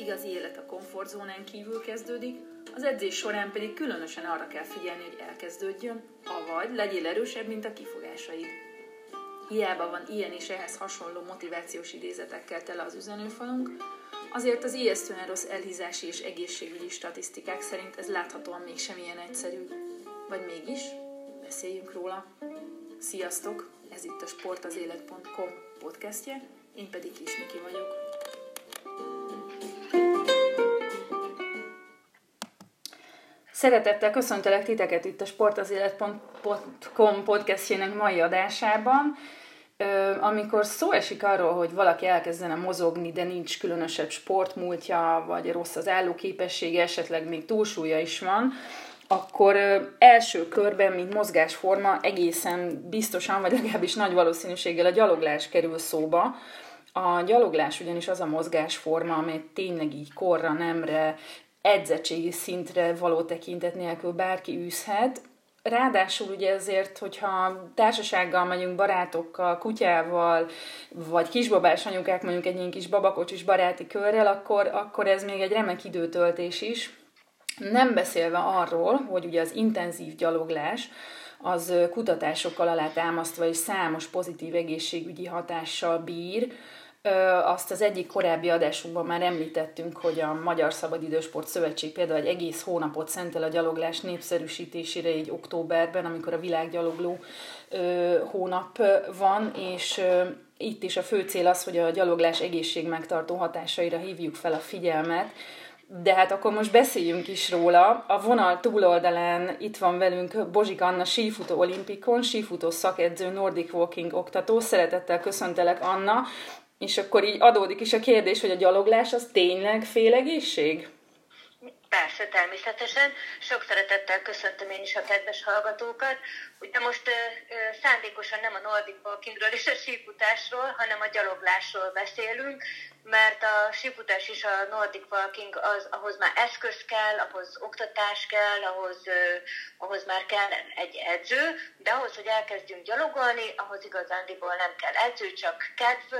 igazi élet a komfortzónán kívül kezdődik, az edzés során pedig különösen arra kell figyelni, hogy elkezdődjön, avagy legyél erősebb, mint a kifogásaid. Hiába van ilyen és ehhez hasonló motivációs idézetekkel tele az üzenőfalunk, azért az ijesztően rossz elhízási és egészségügyi statisztikák szerint ez láthatóan mégsem ilyen egyszerű. Vagy mégis? Beszéljünk róla. Sziasztok! Ez itt a sportazélet.com podcastje, én pedig Kis Miki vagyok. Szeretettel köszöntelek titeket itt a sportazélet.com podcastjének mai adásában. Amikor szó esik arról, hogy valaki elkezdene mozogni, de nincs különösebb sportmúltja, vagy rossz az állóképessége, esetleg még túlsúlya is van, akkor első körben, mint mozgásforma egészen biztosan, vagy legalábbis nagy valószínűséggel a gyaloglás kerül szóba. A gyaloglás ugyanis az a mozgásforma, amely tényleg így korra, nemre, edzettségi szintre való tekintet nélkül bárki űzhet. Ráadásul ugye azért, hogyha társasággal megyünk, barátokkal, kutyával, vagy kisbabás anyukák mondjuk egy ilyen kis babakocsis baráti körrel, akkor, akkor ez még egy remek időtöltés is. Nem beszélve arról, hogy ugye az intenzív gyaloglás, az kutatásokkal alátámasztva és számos pozitív egészségügyi hatással bír, azt az egyik korábbi adásunkban már említettünk, hogy a Magyar Szabadidősport Szövetség például egy egész hónapot szentel a gyaloglás népszerűsítésére egy októberben, amikor a világgyalogló hónap van, és itt is a fő cél az, hogy a gyaloglás egészségmegtartó hatásaira hívjuk fel a figyelmet, de hát akkor most beszéljünk is róla. A vonal túloldalán itt van velünk Bozsik Anna, sífutó olimpikon, sífutó szakedző, Nordic Walking oktató. Szeretettel köszöntelek, Anna. És akkor így adódik is a kérdés, hogy a gyaloglás az tényleg félegészség? Persze, természetesen. Sok szeretettel köszöntöm én is a kedves hallgatókat. Ugye most ö, ö, szándékosan nem a Nordic Walkingről és a sífutásról, hanem a gyaloglásról beszélünk, mert a sífutás és a Nordic Walking az, ahhoz már eszköz kell, ahhoz oktatás kell, ahhoz, ö, ahhoz már kell egy edző, de ahhoz, hogy elkezdjünk gyalogolni, ahhoz igazándiból nem kell edző, csak kedv,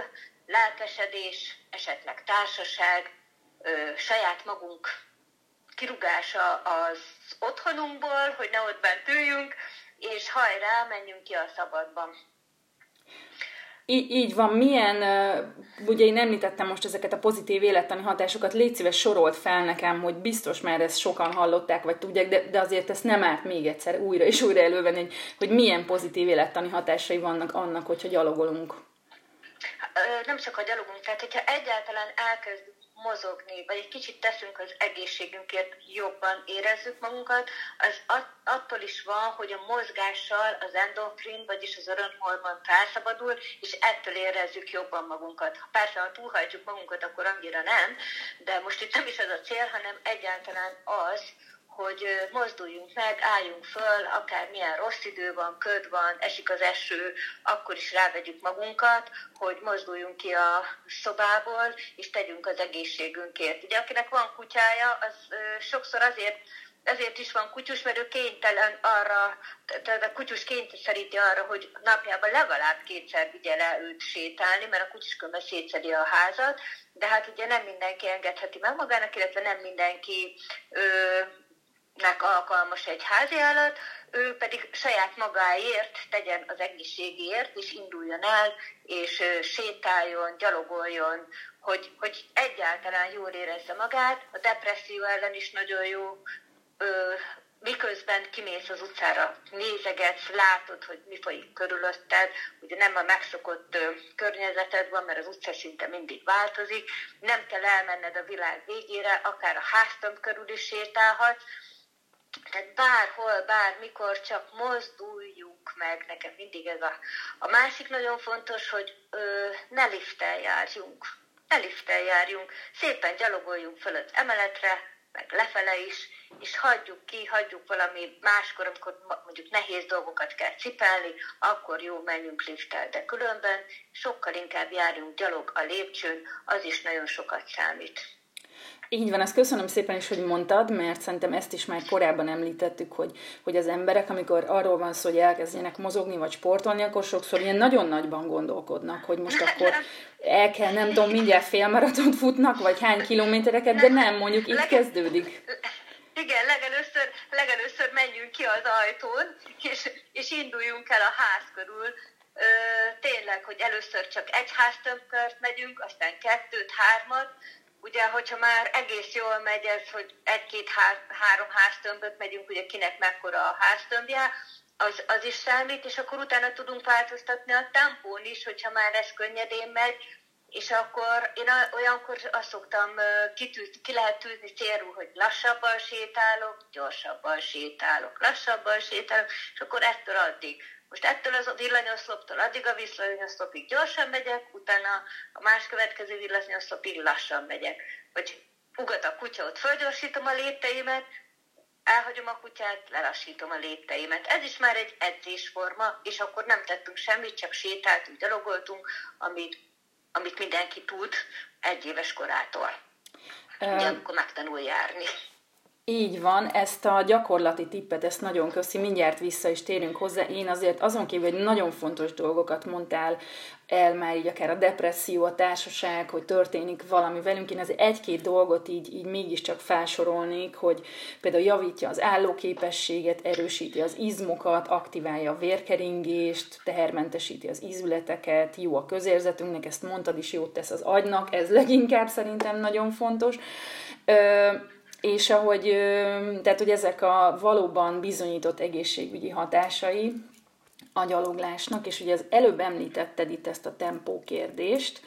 lelkesedés, esetleg társaság, ö, saját magunk kirugása az otthonunkból, hogy ne ott bent üljünk, és hajrá, menjünk ki a szabadban. Így, így van, milyen, ugye én említettem most ezeket a pozitív élettani hatásokat, légy szíves sorolt fel nekem, hogy biztos már ezt sokan hallották, vagy tudják, de, de azért ezt nem árt még egyszer újra és újra elővenni, hogy, hogy milyen pozitív élettani hatásai vannak annak, hogyha gyalogolunk. Nem csak a gyalogunk, tehát hogyha egyáltalán elkezdünk mozogni, vagy egy kicsit teszünk az egészségünkért, jobban érezzük magunkat, az attól is van, hogy a mozgással az endorfin, vagyis az örömhormon felszabadul, és ettől érezzük jobban magunkat. Persze, ha túlhajtjuk magunkat, akkor annyira nem, de most itt nem is ez a cél, hanem egyáltalán az, hogy mozduljunk meg, álljunk föl, akár milyen rossz idő van, köd van, esik az eső, akkor is rávegyük magunkat, hogy mozduljunk ki a szobából, és tegyünk az egészségünkért. Ugye akinek van kutyája, az sokszor azért ezért is van kutyus, mert ő kénytelen arra, tehát a kutyus kényszeríti arra, hogy napjában legalább kétszer vigye le őt sétálni, mert a kutyuskönben szétszedi a házat, de hát ugye nem mindenki engedheti meg magának, illetve nem mindenki ö, nek alkalmas egy háziállat, ő pedig saját magáért tegyen az egészségért, és induljon el, és sétáljon, gyalogoljon, hogy, hogy egyáltalán jól érezze magát. A depresszió ellen is nagyon jó, miközben kimész az utcára, nézegetsz, látod, hogy mi folyik körülötted, ugye nem a megszokott környezeted van, mert az utca szinte mindig változik, nem kell elmenned a világ végére, akár a háztömb körül is sétálhatsz, tehát bárhol, bármikor csak mozduljunk meg, nekem mindig ez a... A másik nagyon fontos, hogy ö, ne liftel járjunk. Ne liftel járjunk, szépen gyalogoljunk föl az emeletre, meg lefele is, és hagyjuk ki, hagyjuk valami máskor, amikor mondjuk nehéz dolgokat kell cipelni, akkor jó, menjünk lifttel, de különben sokkal inkább járjunk gyalog a lépcsőn, az is nagyon sokat számít. Így van, ezt köszönöm szépen is, hogy mondtad, mert szerintem ezt is már korábban említettük, hogy, hogy az emberek, amikor arról van szó, hogy elkezdjenek mozogni vagy sportolni, akkor sokszor ilyen nagyon nagyban gondolkodnak, hogy most akkor el kell, nem tudom, mindjárt félmaratont futnak, vagy hány kilométereket, de nem, mondjuk itt kezdődik. Igen, legelőször, legelőször menjünk ki az ajtón, és, és induljunk el a ház körül. Ö, tényleg, hogy először csak egy háztömbkört megyünk, aztán kettőt, hármat, ugye, hogyha már egész jól megy ez, hogy egy-két, három háztömböt megyünk, ugye kinek mekkora a háztömbje, az, az is számít, és akkor utána tudunk változtatni a tempón is, hogyha már ez könnyedén megy, és akkor én olyankor azt szoktam kitűzni, ki lehet tűzni célul, hogy lassabban sétálok, gyorsabban sétálok, lassabban sétálok, és akkor ettől addig. Most ettől az villanyoszloptól addig a villanyoszlopig gyorsan megyek, utána a más következő villanyoszlopig lassan megyek. Vagy ugat a kutya, ott fölgyorsítom a lépteimet, elhagyom a kutyát, lelassítom a lépteimet. Ez is már egy edzésforma, és akkor nem tettünk semmit, csak sétáltunk, gyalogoltunk, amit, amit mindenki tud egy éves korától. Ugye, amikor megtanul járni. Így van, ezt a gyakorlati tippet, ezt nagyon köszi, mindjárt vissza is térünk hozzá. Én azért azon kívül, hogy nagyon fontos dolgokat mondtál el már így akár a depresszió, a társaság, hogy történik valami velünk. Én az egy-két dolgot így, így mégiscsak felsorolnék, hogy például javítja az állóképességet, erősíti az izmokat, aktiválja a vérkeringést, tehermentesíti az ízületeket, jó a közérzetünknek, ezt mondtad is, jót tesz az agynak, ez leginkább szerintem nagyon fontos. Ö- és ahogy, tehát hogy ezek a valóban bizonyított egészségügyi hatásai a gyaloglásnak, és ugye az előbb említetted itt ezt a tempó kérdést,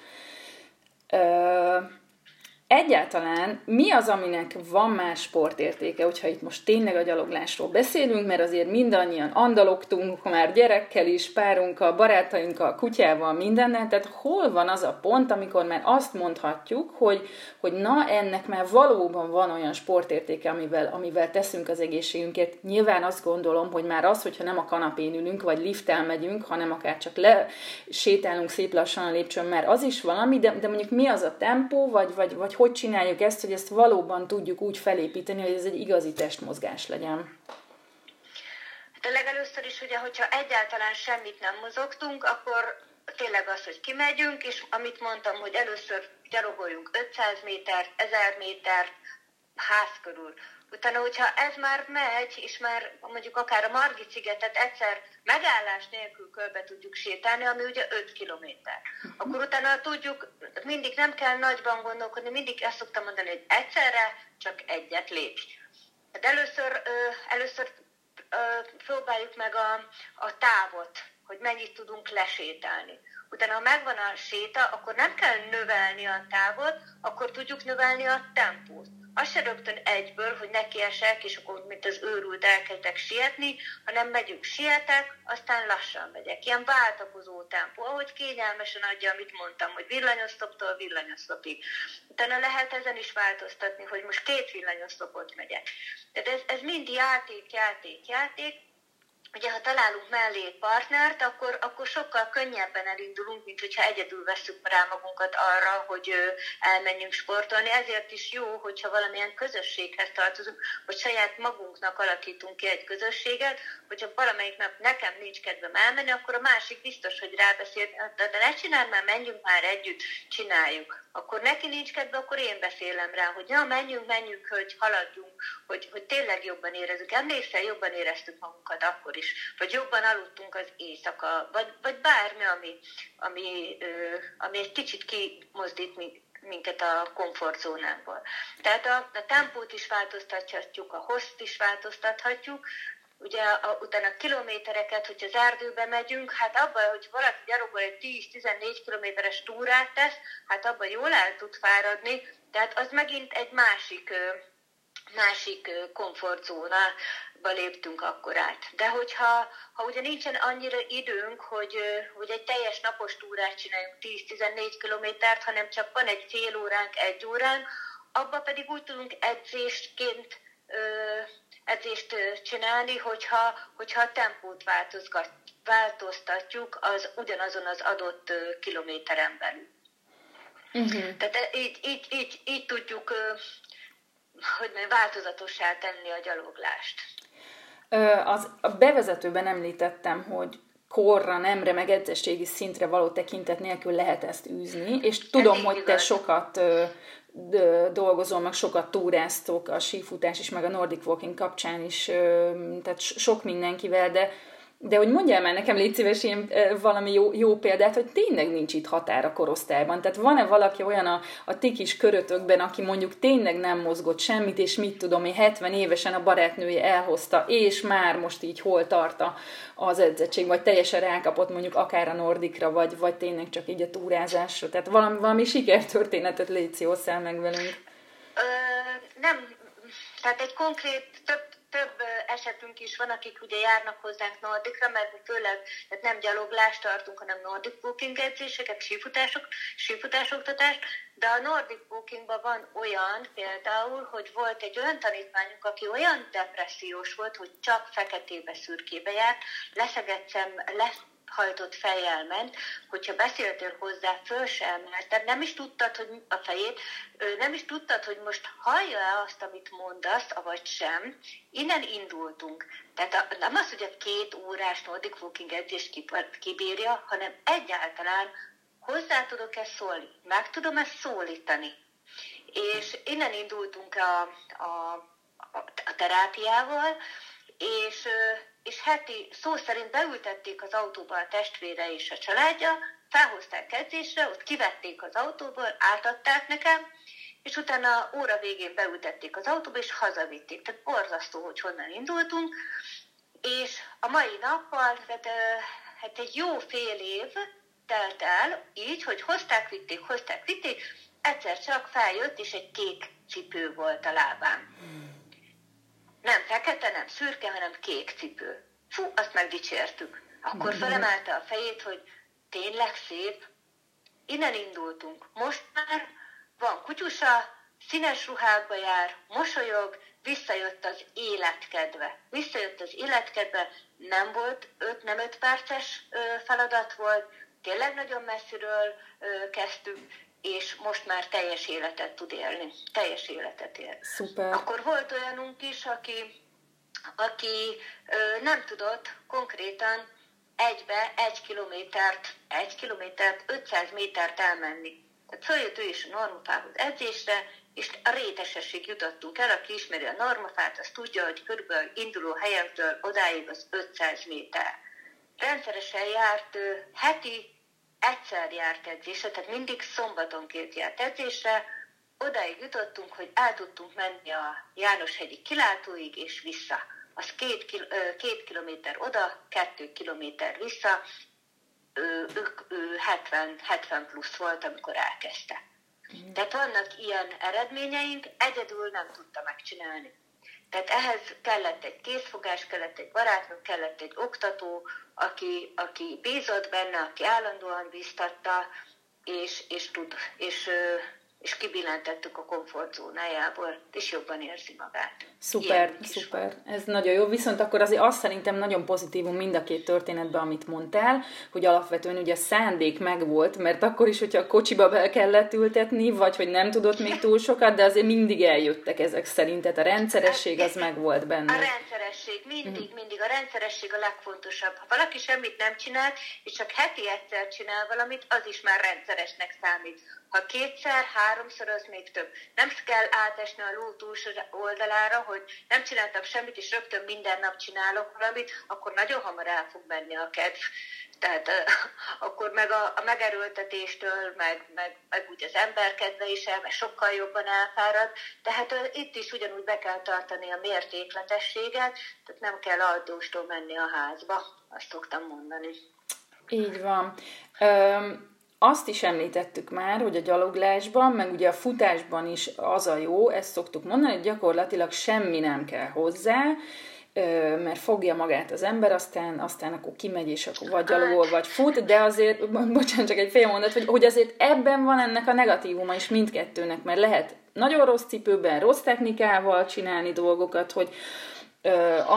Egyáltalán mi az, aminek van már sportértéke, hogyha itt most tényleg a gyaloglásról beszélünk, mert azért mindannyian andalogtunk már gyerekkel is, párunkkal, barátainkkal, kutyával, mindennel, tehát hol van az a pont, amikor már azt mondhatjuk, hogy, hogy na, ennek már valóban van olyan sportértéke, amivel, amivel teszünk az egészségünkért. Nyilván azt gondolom, hogy már az, hogyha nem a kanapén ülünk, vagy lifttel megyünk, hanem akár csak le sétálunk szép lassan a lépcsőn, már az is valami, de, de mondjuk mi az a tempó, vagy, vagy, vagy hogy csináljuk ezt, hogy ezt valóban tudjuk úgy felépíteni, hogy ez egy igazi testmozgás legyen? De legelőször is, ugye, hogyha egyáltalán semmit nem mozogtunk, akkor tényleg az, hogy kimegyünk, és amit mondtam, hogy először gyarogoljunk 500 méter, 1000 méter ház körül, Utána, hogyha ez már megy, és már mondjuk akár a Margit szigetet egyszer megállás nélkül körbe tudjuk sétálni, ami ugye 5 kilométer. Akkor utána tudjuk, mindig nem kell nagyban gondolkodni, mindig ezt szoktam mondani, hogy egyszerre csak egyet lépj. Hát először, először próbáljuk meg a, a távot, hogy mennyit tudunk lesétálni. Utána, ha megvan a séta, akkor nem kell növelni a távot, akkor tudjuk növelni a tempót az se rögtön egyből, hogy nekiesek, és akkor mint az őrült elkezdek sietni, hanem megyünk sietek, aztán lassan megyek. Ilyen váltakozó tempó, ahogy kényelmesen adja, amit mondtam, hogy villanyosztoptól villanyosztopig. Utána lehet ezen is változtatni, hogy most két villanyosztopot megyek. Tehát ez, ez mind játék, játék, játék, ugye ha találunk mellé partnert, akkor, akkor sokkal könnyebben elindulunk, mint hogyha egyedül veszük rá magunkat arra, hogy elmenjünk sportolni. Ezért is jó, hogyha valamilyen közösséghez tartozunk, hogy saját magunknak alakítunk ki egy közösséget, hogyha valamelyik nap nekem nincs kedvem elmenni, akkor a másik biztos, hogy rábeszél, de, de ne csinálj már, menjünk már együtt, csináljuk. Akkor neki nincs kedve, akkor én beszélem rá, hogy na, menjünk, menjünk, hogy haladjunk, hogy, hogy tényleg jobban érezzük. Emlékszel, jobban éreztük magunkat akkor is, vagy jobban aludtunk az éjszaka, vagy, vagy bármi, ami, ami, ami egy kicsit kimozdít minket a komfortzónából. Tehát a, a tempót is változtathatjuk, a host is változtathatjuk, ugye a, utána kilométereket, hogyha az erdőbe megyünk, hát abban, hogy valaki gyalogol egy 10-14 kilométeres túrát tesz, hát abban jól el tud fáradni, tehát az megint egy másik másik komfortzónába léptünk akkor át. De hogyha ha ugye nincsen annyira időnk, hogy, hogy egy teljes napos túrát csináljunk 10-14 kilométert, hanem csak van egy fél óránk, egy óránk, abba pedig úgy tudunk edzésként edzést csinálni, hogyha, hogyha a tempót változtatjuk az ugyanazon az adott kilométeren belül. Uh-huh. Tehát így, így, így, így tudjuk hogy változatossá tenni a gyaloglást. Az, a bevezetőben említettem, hogy korra, nemre, meg edzességi szintre való tekintet nélkül lehet ezt űzni, és tudom, Ez hogy te sokat ö, ö, dolgozol, meg sokat túráztok a sífutás is, meg a Nordic Walking kapcsán is, ö, tehát sok mindenkivel, de de hogy mondjál már nekem, légy szíves, én, valami jó, jó példát, hogy tényleg nincs itt határ a korosztályban. Tehát van-e valaki olyan a, a ti kis körötökben, aki mondjuk tényleg nem mozgott semmit, és mit tudom én, 70 évesen a barátnője elhozta, és már most így hol tart az edzettség, vagy teljesen rákapott mondjuk akár a Nordikra, vagy, vagy tényleg csak így a túrázásra. Tehát valami, valami sikertörténetet légy meg velünk. Ö, nem, tehát egy konkrét, több több esetünk is van, akik ugye járnak hozzánk Nordikra, mert mi főleg tehát nem gyaloglást tartunk, hanem Nordic Booking edzéseket, sífutások, sífutásoktatást, de a Nordic Bookingban van olyan például, hogy volt egy olyan tanítványunk, aki olyan depressziós volt, hogy csak feketébe, szürkébe járt, leszegetszem, lesz, hajtott fejjel ment, hogyha beszéltél hozzá, föl sem emelte, nem is tudtad, hogy a fejét, nem is tudtad, hogy most hallja-e azt, amit mondasz, avagy sem. Innen indultunk. Tehát nem az, hogy a két órás Nordic Walking edzés kibírja, hanem egyáltalán hozzá tudok-e szólni, meg tudom ezt szólítani. És innen indultunk a, a, a terápiával, és és heti szó szerint beültették az autóba a testvére és a családja, felhozták edzésre, ott kivették az autóból, átadták nekem, és utána óra végén beültették az autóba, és hazavitték. Tehát borzasztó, hogy honnan indultunk. És a mai nappal, tehát, hát egy jó fél év telt el, így, hogy hozták, vitték, hozták, vitték, egyszer csak feljött, és egy kék cipő volt a lábán. Nem fekete, nem szürke, hanem kék cipő. Fú, azt megdicsértük. Akkor felemelte a fejét, hogy tényleg szép. Innen indultunk. Most már van kutyusa, színes ruhákba jár, mosolyog, visszajött az életkedve. Visszajött az életkedve, nem volt öt, nem öt perces feladat volt, tényleg nagyon messziről kezdtük, és most már teljes életet tud élni. Teljes életet él. Szuper. Akkor volt olyanunk is, aki, aki ö, nem tudott konkrétan egybe egy kilométert, egy kilométert, 500 métert elmenni. Tehát följött ő is a normafához edzésre, és a rétesesség jutottunk el, aki ismeri a normafát, az tudja, hogy körülbelül induló helyektől odáig az 500 méter. Rendszeresen járt heti egyszer járt edzésre, tehát mindig szombatonként járt edzésre, odáig jutottunk, hogy el tudtunk menni a Jánoshegyi kilátóig és vissza. Az két, két kilométer oda, kettő kilométer vissza, ő, ő, ő 70, 70 plusz volt, amikor elkezdte. Mm. Tehát vannak ilyen eredményeink, egyedül nem tudta megcsinálni. Tehát ehhez kellett egy készfogás, kellett egy barátnő, kellett egy oktató, aki, aki bízott benne, aki állandóan bíztatta, és, és tud, és és kibillentettük a komfortzónájából, és jobban érzi magát. Szuper, szuper. Ez nagyon jó. Viszont akkor azért azt szerintem nagyon pozitívum mind a két történetben, amit mondtál, hogy alapvetően ugye a szándék megvolt, mert akkor is, hogyha a kocsiba be kellett ültetni, vagy hogy nem tudott még túl sokat, de azért mindig eljöttek ezek szerint, tehát a rendszeresség az megvolt benne. A rendszeresség, mindig, mm. mindig a rendszeresség a legfontosabb. Ha valaki semmit nem csinál, és csak heti egyszer csinál valamit, az is már rendszeresnek számít ha kétszer, háromszor, az még több. Nem kell átesni a ló túlsó oldalára, hogy nem csináltam semmit, és rögtön minden nap csinálok valamit, akkor nagyon hamar el fog menni a kedv. Tehát uh, akkor meg a, a megerőltetéstől, meg, meg, meg úgy az ember kedve is el, mert sokkal jobban elfárad. Tehát uh, itt is ugyanúgy be kell tartani a mértékletességet, tehát nem kell aldóstól menni a házba, azt szoktam mondani. Így van. Um, azt is említettük már, hogy a gyaloglásban, meg ugye a futásban is az a jó, ezt szoktuk mondani, hogy gyakorlatilag semmi nem kell hozzá, mert fogja magát az ember, aztán, aztán akkor kimegy, és akkor vagy gyalogol, vagy fut, de azért, bocsánat, csak egy fél mondat, hogy, hogy azért ebben van ennek a negatívuma is mindkettőnek, mert lehet nagyon rossz cipőben, rossz technikával csinálni dolgokat, hogy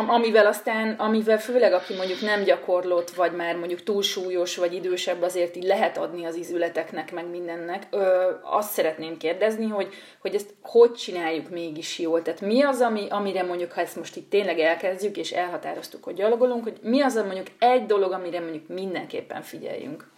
amivel aztán, amivel főleg aki mondjuk nem gyakorlott, vagy már mondjuk túlsúlyos, vagy idősebb, azért így lehet adni az izületeknek, meg mindennek. Ö, azt szeretném kérdezni, hogy, hogy ezt hogy csináljuk mégis jól? Tehát mi az, ami, amire mondjuk, ha ezt most itt tényleg elkezdjük, és elhatároztuk, hogy gyalogolunk, hogy mi az a mondjuk egy dolog, amire mondjuk mindenképpen figyeljünk?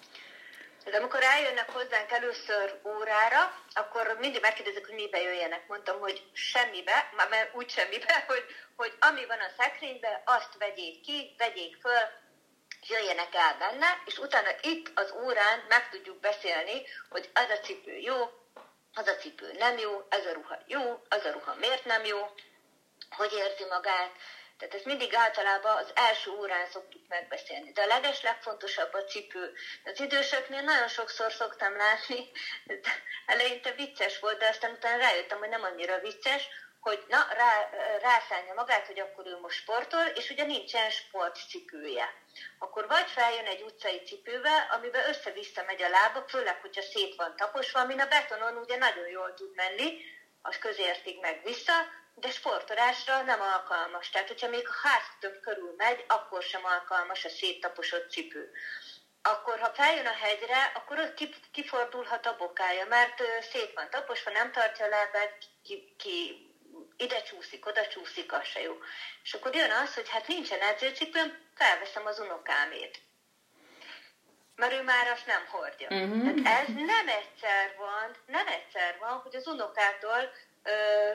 De amikor eljönnek hozzánk először órára, akkor mindig megkérdezik, hogy mibe jöjjenek. Mondtam, hogy semmibe, mert úgy semmibe, hogy, hogy ami van a szekrényben, azt vegyék ki, vegyék föl, jöjjenek el benne, és utána itt az órán meg tudjuk beszélni, hogy az a cipő jó, az a cipő nem jó, ez a ruha jó, az a ruha miért nem jó, hogy érzi magát, tehát ezt mindig általában az első órán szoktuk megbeszélni. De a leges legfontosabb a cipő. Az időseknél nagyon sokszor szoktam látni, eleinte vicces volt, de aztán utána rájöttem, hogy nem annyira vicces, hogy na, rá, rászállja magát, hogy akkor ő most sportol, és ugye nincsen sportcipője. Akkor vagy feljön egy utcai cipőbe, amiben össze-vissza megy a lába, főleg, hogyha szét van taposva, amin a betonon ugye nagyon jól tud menni, az közértig meg vissza, de sportolásra nem alkalmas. Tehát, hogyha még a háztöm körül megy, akkor sem alkalmas a széttaposott cipő. Akkor, ha feljön a hegyre, akkor ott kifordulhat a bokája, mert szét van taposva, nem tartja a lábát, ki, ki ide csúszik, oda csúszik, az se jó. És akkor jön az, hogy hát nincsen edzőcipőm, felveszem az unokámét. Mert ő már azt nem hordja. Uh-huh. Tehát ez nem egyszer van, nem egyszer van, hogy az unokától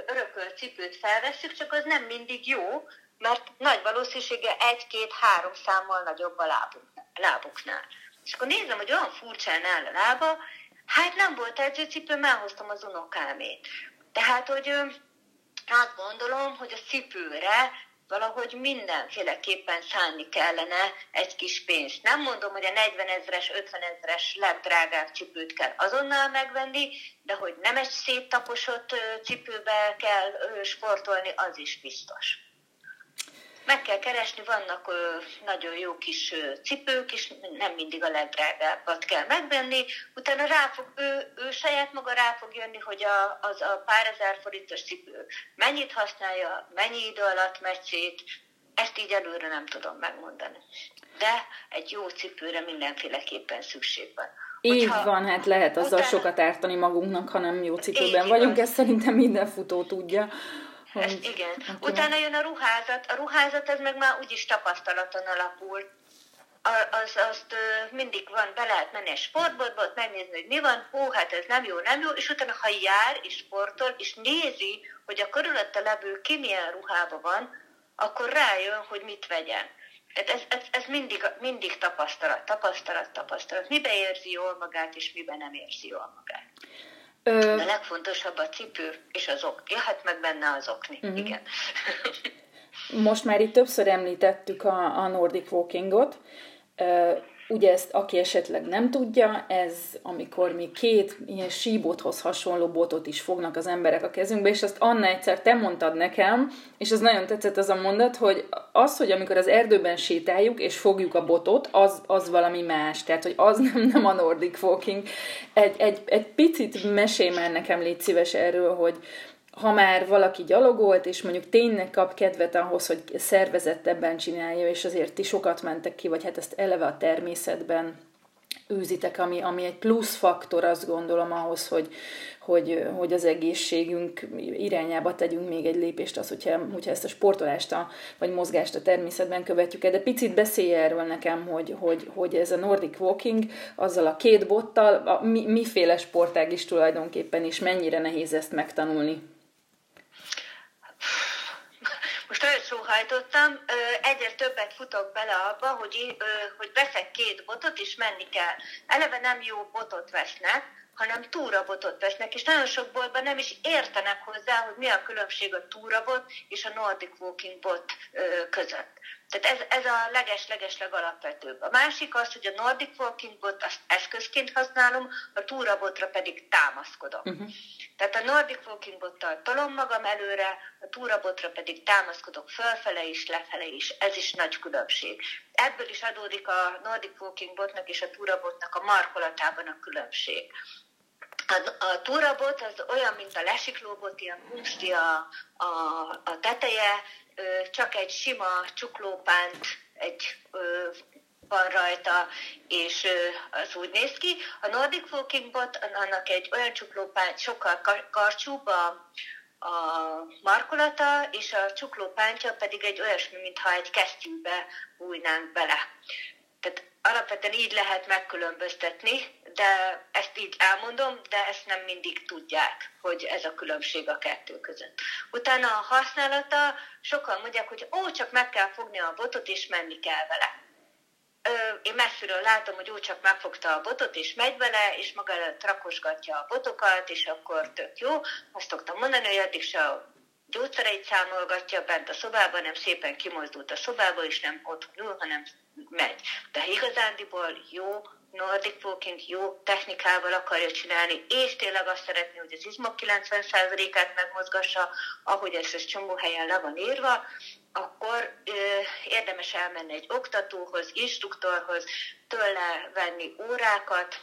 örökölt cipőt felveszünk, csak az nem mindig jó, mert nagy valószínűsége egy-két-három számmal nagyobb a lábuk, lábuknál. És akkor nézem, hogy olyan furcsán áll a lába, hát nem volt edzőcipő, elhoztam az unokámét. Tehát, hogy azt gondolom, hogy a cipőre valahogy mindenféleképpen szállni kellene egy kis pénzt. Nem mondom, hogy a 40 ezeres, 50 ezeres legdrágább cipőt kell azonnal megvenni, de hogy nem egy széttaposott cipőbe kell sportolni, az is biztos. Meg kell keresni, vannak ö, nagyon jó kis ö, cipők, és nem mindig a legdrágábbat kell megvenni. Utána rá fog, ő, ő saját maga rá fog jönni, hogy a, az a pár ezer forintos cipő mennyit használja, mennyi idő alatt megy szét, ezt így előre nem tudom megmondani. De egy jó cipőre mindenféleképpen szükség van. Így Hogyha van, hát lehet azzal utána... sokat ártani magunknak, ha nem jó cipőben vagyunk, ezt szerintem minden futó tudja. Ezt igen. Okay. Utána jön a ruházat. A ruházat az meg már úgyis tapasztalaton alapul. Az, azt mindig van, be lehet menni egy sportboltba, ott megnézni, hogy mi van, hú, hát ez nem jó, nem jó, és utána, ha jár és sportol, és nézi, hogy a körülötte levő ki milyen ruhában van, akkor rájön, hogy mit vegyen. Tehát ez, ez, ez mindig, mindig tapasztalat, tapasztalat, tapasztalat. Miben érzi jól magát, és miben nem érzi jól magát. Ö... De a legfontosabb a cipő és az ok. Ja, hát meg benne az okni, uh-huh. igen. Most már itt többször említettük a, a Nordic Walkingot. Ugye ezt, aki esetleg nem tudja, ez amikor mi két ilyen síbothoz hasonló botot is fognak az emberek a kezünkbe, és azt Anna egyszer te mondtad nekem, és az nagyon tetszett az a mondat, hogy az, hogy amikor az erdőben sétáljuk, és fogjuk a botot, az, az valami más, tehát, hogy az nem, nem a Nordic Walking. Egy, egy, egy picit mesélj már nekem, légy szíves erről, hogy, ha már valaki gyalogolt, és mondjuk tényleg kap kedvet ahhoz, hogy szervezettebben csinálja, és azért ti sokat mentek ki, vagy hát ezt eleve a természetben űzitek, ami, ami egy plusz faktor, azt gondolom ahhoz, hogy, hogy, hogy az egészségünk irányába tegyünk még egy lépést, az, hogyha, hogyha ezt a sportolást a, vagy mozgást a természetben követjük. De picit beszélj erről nekem, hogy, hogy, hogy ez a Nordic Walking, azzal a két bottal, a, mi, miféle sportág is tulajdonképpen, és mennyire nehéz ezt megtanulni. Most olyan sóhajtottam, egyre többet futok bele abba, hogy, hogy veszek két botot, és menni kell. Eleve nem jó botot vesznek, hanem túrabotot vesznek, és nagyon sok boltban nem is értenek hozzá, hogy mi a különbség a túrabot és a Nordic Walking bot között. Tehát ez, ez a leges-leges legalapvetőbb. A másik az, hogy a Nordic Walking bot azt eszközként használom, a túrabotra pedig támaszkodom. Uh-huh. Tehát a Nordic Walking bottal tolom magam előre, a túrabotra pedig támaszkodok fölfele is, lefele is. Ez is nagy különbség. Ebből is adódik a Nordic Walking botnak és a túrabotnak a markolatában a különbség. A, a túrabot az olyan, mint a lesiklóbot, ilyen kunsti a, a, a teteje, csak egy sima csuklópánt, egy van rajta, és az úgy néz ki. A Nordic Walking Bot, annak egy olyan csuklópánt, sokkal karcsúbb a, a markolata, és a csuklópántja pedig egy olyasmi, mintha egy kesztyűbe bújnánk bele. Alapvetően így lehet megkülönböztetni, de ezt így elmondom, de ezt nem mindig tudják, hogy ez a különbség a kettő között. Utána a használata, sokan mondják, hogy ó, csak meg kell fogni a botot, és menni kell vele. Ö, én messziről látom, hogy úgy csak megfogta a botot, és megy vele, és maga előtt rakosgatja a botokat, és akkor tök jó. Azt szoktam mondani, hogy addig se gyógyszereit számolgatja bent a szobában, nem szépen kimozdult a szobába, és nem ott ül, hanem megy. De igazándiból jó Nordic Walking jó technikával akarja csinálni, és tényleg azt szeretné, hogy az izmok 90%-át megmozgassa, ahogy ez, ez csomó helyen le van írva, akkor ö, érdemes elmenni egy oktatóhoz, instruktorhoz, tőle venni órákat,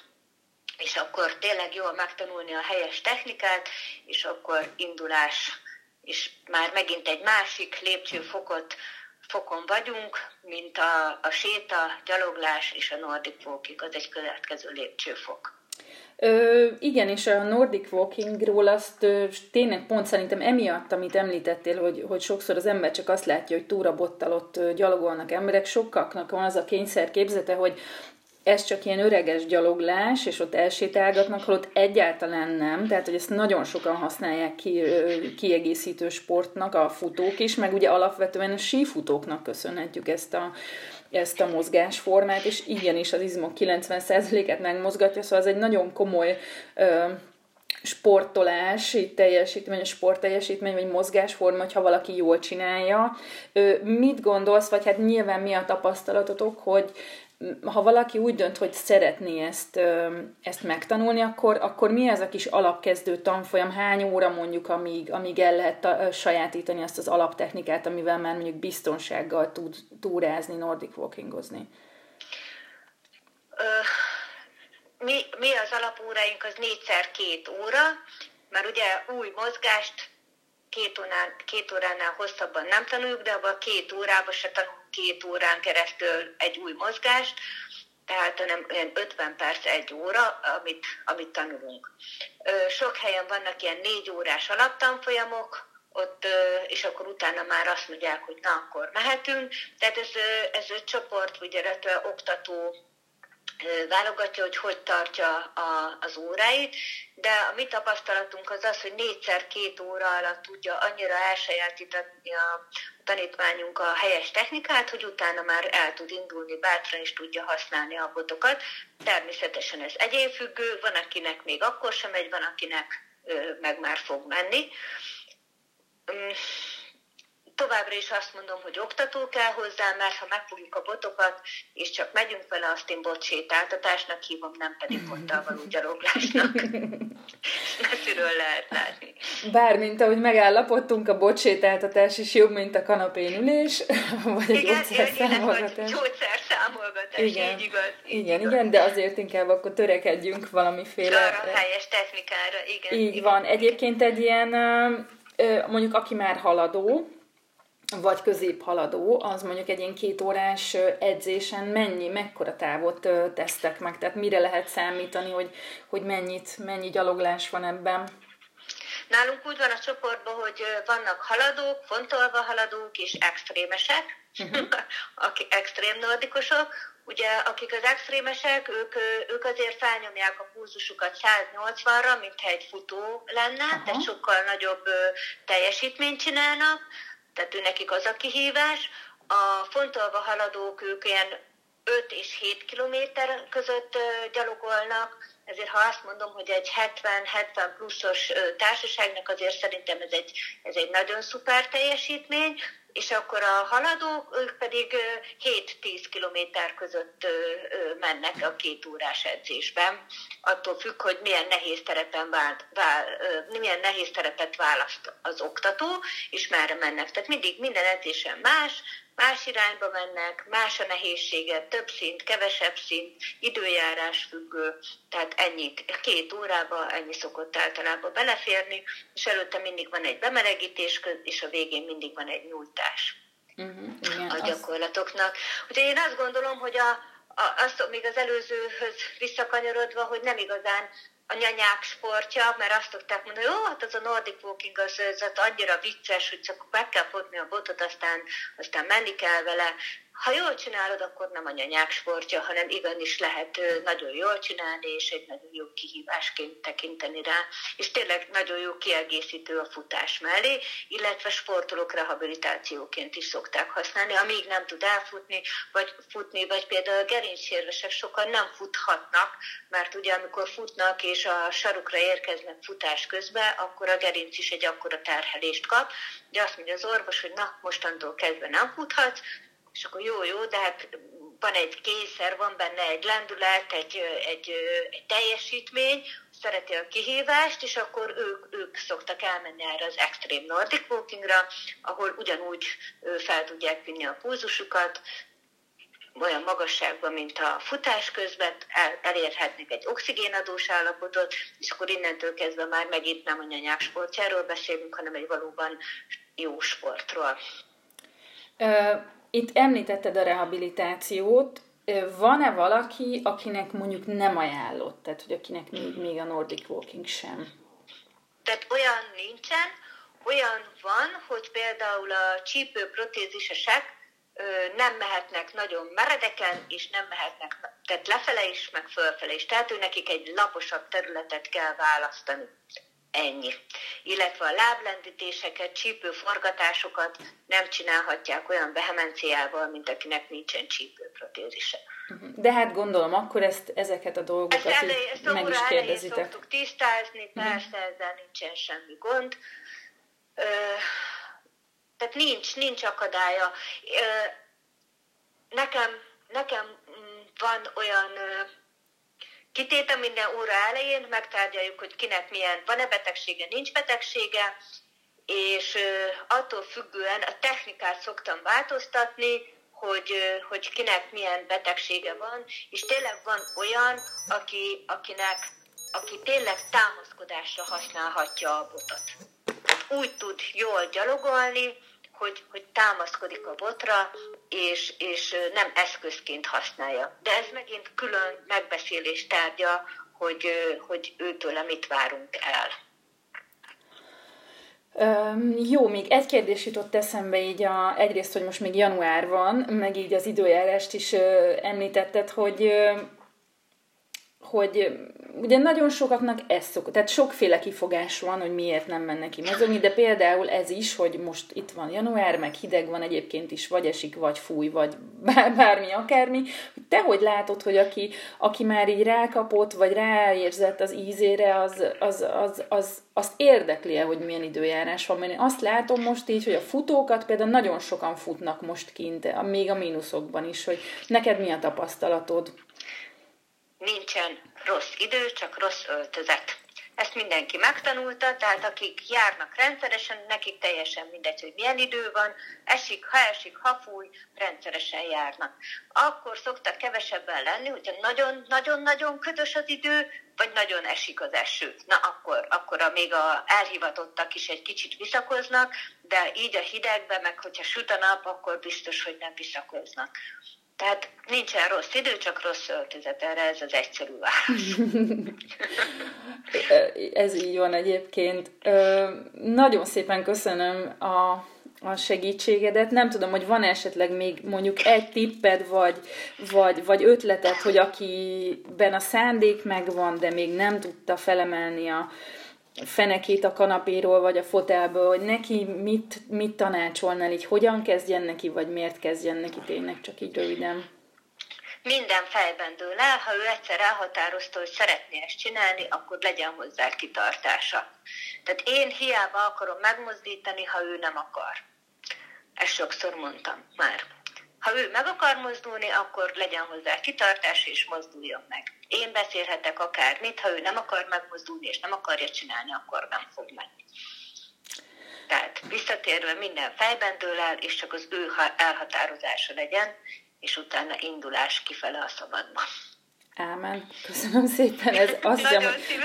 és akkor tényleg jól megtanulni a helyes technikát, és akkor indulás és már megint egy másik lépcsőfokot fokon vagyunk, mint a, a séta, gyaloglás és a Nordic Walking, az egy következő lépcsőfok. Ö, igen, és a Nordic Walkingról azt ö, tényleg pont szerintem emiatt, amit említettél, hogy, hogy sokszor az ember csak azt látja, hogy túrabottal ott gyalogolnak emberek, sokaknak van az a kényszer képzete, hogy ez csak ilyen öreges gyaloglás, és ott elsétálgatnak, holott egyáltalán nem, tehát hogy ezt nagyon sokan használják ki, kiegészítő sportnak a futók is, meg ugye alapvetően a sífutóknak köszönhetjük ezt a, ezt a mozgásformát, és igenis az izmok 90%-et megmozgatja, szóval ez egy nagyon komoly ö, sportolás, teljesítmény, sportteljesítmény, vagy mozgásforma, hogyha valaki jól csinálja. Mit gondolsz, vagy hát nyilván mi a tapasztalatotok, hogy ha valaki úgy dönt, hogy szeretné ezt, ezt megtanulni, akkor, akkor mi ez a kis alapkezdő tanfolyam, hány óra mondjuk, amíg, amíg el lehet sajátítani azt az alaptechnikát, amivel már mondjuk biztonsággal tud túrázni, nordic walkingozni? Mi, mi az alapóráink az négyszer két óra, mert ugye új mozgást két, órán, két óránál hosszabban nem tanuljuk, de abban a két órában se tanulunk két órán keresztül egy új mozgást, tehát hanem olyan 50 perc, egy óra, amit, amit tanulunk. Sok helyen vannak ilyen négy órás alaptanfolyamok, ott, és akkor utána már azt mondják, hogy na, akkor mehetünk. Tehát ez, ez egy csoport, ugye, oktató válogatja, hogy hogy tartja a, az óráit, de a mi tapasztalatunk az az, hogy négyszer két óra alatt tudja annyira elsajátítani a tanítványunk a helyes technikát, hogy utána már el tud indulni, bátran is tudja használni a botokat. Természetesen ez egyénfüggő, van akinek még akkor sem megy, van akinek meg már fog menni továbbra is azt mondom, hogy oktató kell hozzá, mert ha megfogjuk a botokat, és csak megyünk vele, azt én botsétáltatásnak hívom, nem pedig bottal való gyaloglásnak. Messziről lehet látni. Bármint ahogy megállapodtunk, a botsétáltatás is jobb, mint a kanapén ülés, vagy egy igen, gyógyszerszámolgatás. gyógyszerszámolgatás, igen, így igaz. Így igen, igaz. igen, de azért inkább akkor törekedjünk valamiféle... Arra helyes technikára, igen. Így igen, van. Egyébként egy ilyen, mondjuk aki már haladó, vagy középhaladó, az mondjuk egy ilyen két órás edzésen mennyi, mekkora távot tesztek meg, tehát mire lehet számítani, hogy, hogy mennyit, mennyi gyaloglás van ebben? Nálunk úgy van a csoportban, hogy vannak haladók, fontolva haladók és extrémesek, uh-huh. akik extrém nordikusok. Ugye, akik az extrémesek, ők, ők azért felnyomják a pulzusukat 180-ra, mintha egy futó lenne, uh-huh. tehát sokkal nagyobb teljesítményt csinálnak tehát ő nekik az a kihívás. A fontolva haladók ők ilyen 5 és 7 kilométer között gyalogolnak, ezért ha azt mondom, hogy egy 70-70 pluszos társaságnak azért szerintem ez egy, ez egy nagyon szuper teljesítmény, és akkor a haladók, ők pedig 7-10 kilométer között mennek a két órás edzésben, attól függ, hogy milyen nehéz terepen vált, vál, milyen nehéz terepet választ az oktató, és merre mennek. Tehát mindig minden edzésen más, más irányba mennek, más a nehézsége, több szint, kevesebb szint, időjárás függő, tehát ennyi, két órába ennyi szokott általában beleférni, és előtte mindig van egy bemelegítés, és a végén mindig van egy nyújtás uh-huh, igen, a gyakorlatoknak. Úgyhogy én azt gondolom, hogy a, a, azt még az előzőhöz visszakanyarodva, hogy nem igazán a nyanyák sportja, mert azt tudták mondani, hogy jó, hát az a Nordic Walking az, az annyira vicces, hogy csak meg kell fogni a botot, aztán, aztán menni kell vele, ha jól csinálod, akkor nem a nyanyák sportja, hanem igenis lehet nagyon jól csinálni, és egy nagyon jó kihívásként tekinteni rá. És tényleg nagyon jó kiegészítő a futás mellé, illetve sportolók rehabilitációként is szokták használni, amíg nem tud elfutni, vagy futni, vagy például a gerincsérvesek sokan nem futhatnak, mert ugye amikor futnak és a sarukra érkeznek futás közben, akkor a gerinc is egy akkora terhelést kap, de azt mondja az orvos, hogy na, mostantól kezdve nem futhatsz, és akkor jó, jó, de hát van egy kényszer, van benne egy lendület, egy, egy, egy teljesítmény, szereti a kihívást, és akkor ők, ők szoktak elmenni erre az Extreme Nordic Walkingra, ahol ugyanúgy fel tudják vinni a pulzusukat, olyan magasságban, mint a futás közben, el, elérhetnek egy oxigénadós állapotot, és akkor innentől kezdve már megint nem a nyanyák sportjáról beszélünk, hanem egy valóban jó sportról. Itt említetted a rehabilitációt, van-e valaki, akinek mondjuk nem ajánlott, tehát hogy akinek még, még a Nordic Walking sem? Tehát olyan nincsen, olyan van, hogy például a csípőprotézisesek nem mehetnek nagyon meredeken, és nem mehetnek, tehát lefele is, meg fölfele is. Tehát ő nekik egy laposabb területet kell választani. Ennyi. Illetve a láblendítéseket, csípőforgatásokat nem csinálhatják olyan vehemenciával, mint akinek nincsen csípőprotézise. Mhm. De hát gondolom, akkor ezt, ezeket a dolgokat ezt elej, ezt meg is kérdezitek. szoktuk tisztázni, mhm. persze uh-huh. ezzel nincsen semmi gond. Ö, tehát nincs, nincs akadálya. Ö, nekem, nekem van olyan Kitéte minden óra elején megtárgyaljuk, hogy kinek milyen, van-e betegsége, nincs betegsége, és attól függően a technikát szoktam változtatni, hogy, hogy kinek milyen betegsége van, és tényleg van olyan, aki, akinek, aki tényleg támaszkodásra használhatja a botot. Úgy tud jól gyalogolni, hogy, hogy támaszkodik a botra, és, és nem eszközként használja. De ez megint külön megbeszélés tárgya, hogy, hogy őtől mit várunk el. Um, jó, még egy kérdés jutott eszembe így a, egyrészt, hogy most még január van, meg így az időjárást is uh, említetted, hogy uh, hogy ugye nagyon sokaknak ez szok, tehát sokféle kifogás van, hogy miért nem mennek ki mozogni, de például ez is, hogy most itt van január, meg hideg van egyébként is, vagy esik, vagy fúj, vagy bármi, akármi, te hogy látod, hogy aki, aki már így rákapott, vagy ráérzett az ízére, az, az, az, az, azt érdekli-e, hogy milyen időjárás van, mert én azt látom most így, hogy a futókat például nagyon sokan futnak most kint, még a mínuszokban is, hogy neked mi a tapasztalatod? Nincsen rossz idő, csak rossz öltözet. Ezt mindenki megtanulta, tehát akik járnak rendszeresen, nekik teljesen mindegy, hogy milyen idő van, esik, ha esik, ha fúj, rendszeresen járnak. Akkor szoktak kevesebben lenni, hogyha nagyon-nagyon-nagyon ködös az idő, vagy nagyon esik az eső. Na akkor, akkor a, még a elhivatottak is egy kicsit visszakoznak, de így a hidegben, meg hogyha süt a nap, akkor biztos, hogy nem visszakoznak. Tehát nincsen rossz idő, csak rossz öltözet, erre ez az egyszerű válasz. ez így van egyébként. Nagyon szépen köszönöm a, a segítségedet. Nem tudom, hogy van esetleg még mondjuk egy tipped, vagy, vagy, vagy ötleted, hogy akiben a szándék megvan, de még nem tudta felemelni a, fenekét a kanapéról vagy a fotelből, hogy neki mit, mit tanácsolnál, így hogyan kezdjen neki, vagy miért kezdjen neki tényleg, csak így röviden. Minden fejben dől el, ha ő egyszer elhatározta, hogy szeretné ezt csinálni, akkor legyen hozzá kitartása. Tehát én hiába akarom megmozdítani, ha ő nem akar. Ezt sokszor mondtam már. Ha ő meg akar mozdulni, akkor legyen hozzá kitartás, és mozduljon meg. Én beszélhetek akármit, ha ő nem akar megmozdulni, és nem akarja csinálni, akkor nem fog menni. Tehát visszatérve minden fejben dől el, és csak az ő elhatározása legyen, és utána indulás kifele a szabadba. Ámen. Köszönöm szépen, ez azt hiszem,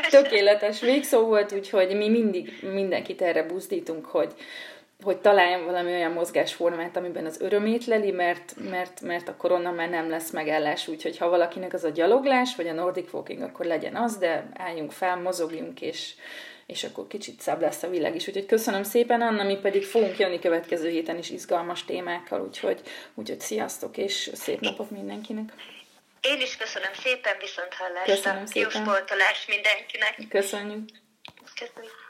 tökéletes végszó volt, úgyhogy mi mindig mindenkit erre buzdítunk, hogy, hogy találjon valami olyan mozgásformát, amiben az örömét leli, mert, mert, mert akkor onnan már nem lesz megállás, úgyhogy ha valakinek az a gyaloglás, vagy a Nordic Walking, akkor legyen az, de álljunk fel, mozogjunk, és, és akkor kicsit szebb lesz a világ is. Úgyhogy köszönöm szépen, Anna, mi pedig fogunk jönni következő héten is izgalmas témákkal, úgyhogy, úgyhogy sziasztok, és szép napot mindenkinek! Én is köszönöm szépen, viszont hallásra. Köszönöm szépen. Jó sportolás mindenkinek. Köszönjük. Köszönjük.